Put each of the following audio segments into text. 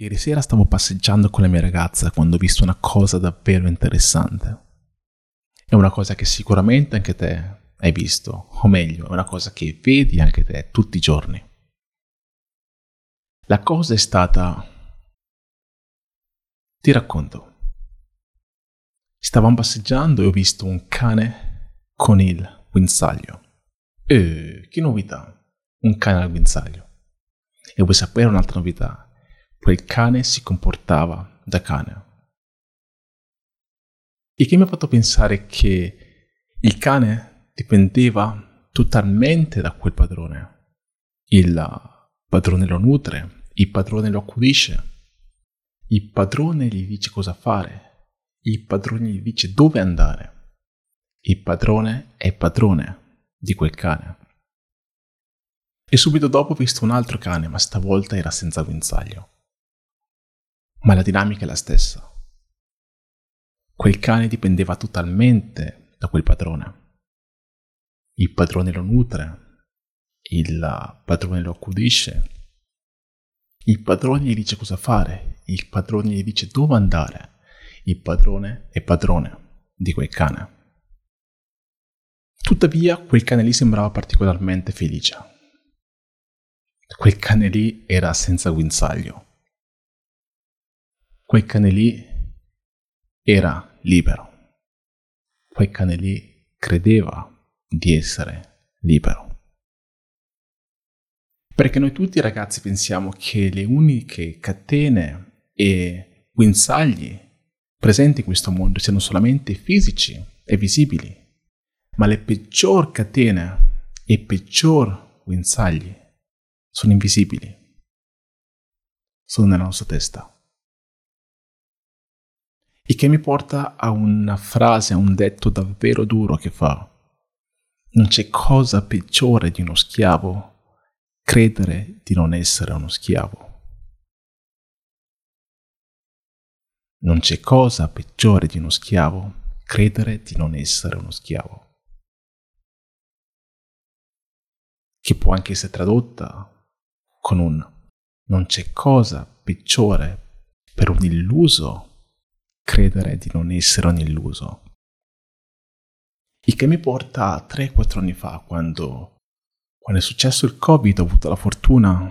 Ieri sera stavo passeggiando con la mia ragazza quando ho visto una cosa davvero interessante. È una cosa che sicuramente anche te hai visto, o meglio, è una cosa che vedi anche te tutti i giorni. La cosa è stata... Ti racconto. Stavamo passeggiando e ho visto un cane con il guinzaglio. Eh, che novità! Un cane al guinzaglio. E vuoi sapere un'altra novità? Quel cane si comportava da cane. Il che mi ha fatto pensare che il cane dipendeva totalmente da quel padrone. Il padrone lo nutre, il padrone lo accudisce, il padrone gli dice cosa fare, il padrone gli dice dove andare. Il padrone è padrone di quel cane. E subito dopo ho visto un altro cane, ma stavolta era senza guinzaglio ma la dinamica è la stessa. Quel cane dipendeva totalmente da quel padrone. Il padrone lo nutre, il padrone lo accudisce, il padrone gli dice cosa fare, il padrone gli dice dove andare, il padrone è padrone di quel cane. Tuttavia quel cane lì sembrava particolarmente felice. Quel cane lì era senza guinzaglio Quel cane lì era libero. Quel cane lì credeva di essere libero. Perché noi tutti ragazzi pensiamo che le uniche catene e guinzagli presenti in questo mondo siano solamente fisici e visibili, ma le peggior catene e peggior guinzagli sono invisibili, sono nella nostra testa. Il che mi porta a una frase, a un detto davvero duro che fa. Non c'è cosa peggiore di uno schiavo credere di non essere uno schiavo. Non c'è cosa peggiore di uno schiavo credere di non essere uno schiavo. Che può anche essere tradotta con un non c'è cosa peggiore per un illuso credere di non essere un illuso. Il che mi porta a 3-4 anni fa, quando, quando è successo il Covid, ho avuto la fortuna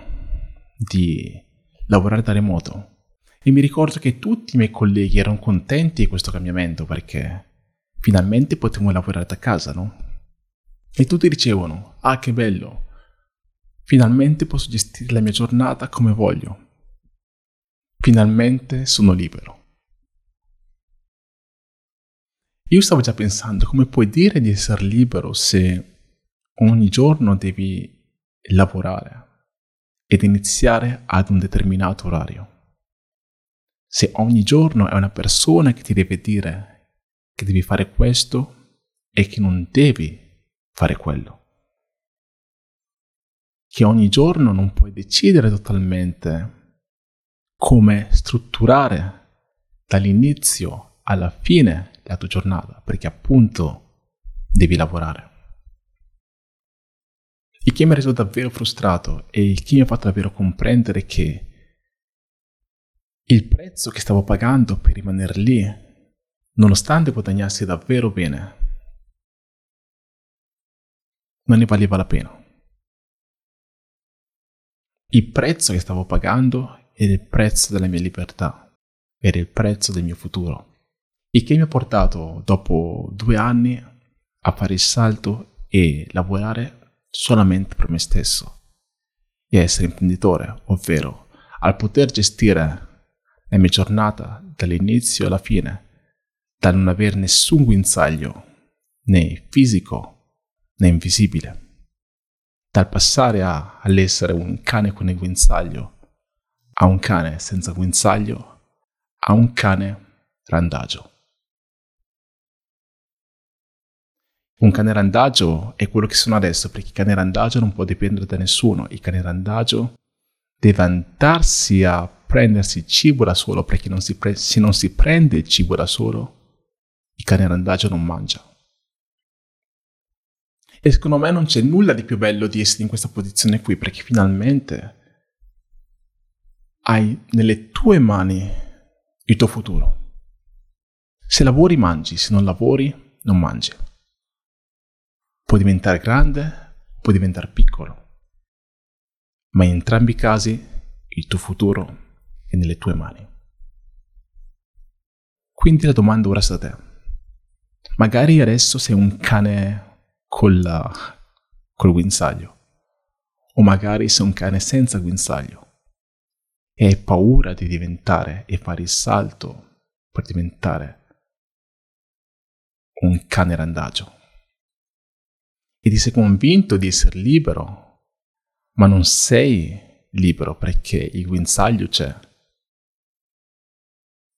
di lavorare da remoto. E mi ricordo che tutti i miei colleghi erano contenti di questo cambiamento perché finalmente potevo lavorare da casa, no? E tutti dicevano, ah che bello, finalmente posso gestire la mia giornata come voglio. Finalmente sono libero. Io stavo già pensando come puoi dire di essere libero se ogni giorno devi lavorare ed iniziare ad un determinato orario. Se ogni giorno è una persona che ti deve dire che devi fare questo e che non devi fare quello. Che ogni giorno non puoi decidere totalmente come strutturare dall'inizio alla fine la tua giornata, perché appunto devi lavorare. Il che mi ha reso davvero frustrato e che mi ha fatto davvero comprendere che il prezzo che stavo pagando per rimanere lì, nonostante guadagnassi davvero bene, non ne valeva la pena. Il prezzo che stavo pagando era il prezzo della mia libertà, era il prezzo del mio futuro. Il che mi ha portato, dopo due anni, a fare il salto e lavorare solamente per me stesso e essere imprenditore, ovvero al poter gestire la mia giornata dall'inizio alla fine, da non avere nessun guinzaglio, né fisico né invisibile, dal passare a, all'essere un cane con il guinzaglio a un cane senza guinzaglio a un cane randagio. Un cane randagio è quello che sono adesso, perché il cane randagio non può dipendere da nessuno. Il cane randagio deve andarsi a prendersi cibo da solo, perché non pre- se non si prende il cibo da solo, il cane randagio non mangia. E secondo me non c'è nulla di più bello di essere in questa posizione qui, perché finalmente hai nelle tue mani il tuo futuro. Se lavori mangi, se non lavori non mangi. Può diventare grande, può diventare piccolo, ma in entrambi i casi il tuo futuro è nelle tue mani. Quindi la domanda ora sta a te. Magari adesso sei un cane col, col guinzaglio, o magari sei un cane senza guinzaglio e hai paura di diventare e fare il salto per diventare un cane randagio. E ti sei convinto di essere libero, ma non sei libero perché il guinzaglio c'è.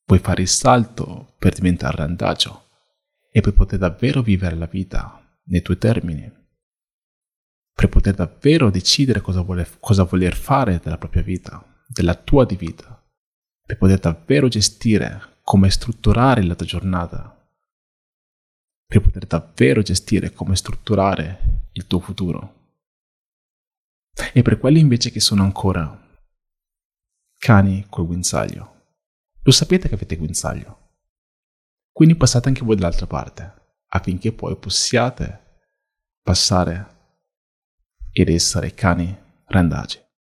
Puoi fare il salto per diventare randagio e per poter davvero vivere la vita nei tuoi termini, per poter davvero decidere cosa voler, cosa voler fare della propria vita della tua di vita, per poter davvero gestire come strutturare la tua giornata, per poter davvero gestire come strutturare il tuo futuro. E per quelli invece che sono ancora cani col guinzaglio, lo sapete che avete guinzaglio. Quindi passate anche voi dall'altra parte, affinché poi possiate passare ed essere cani randagi.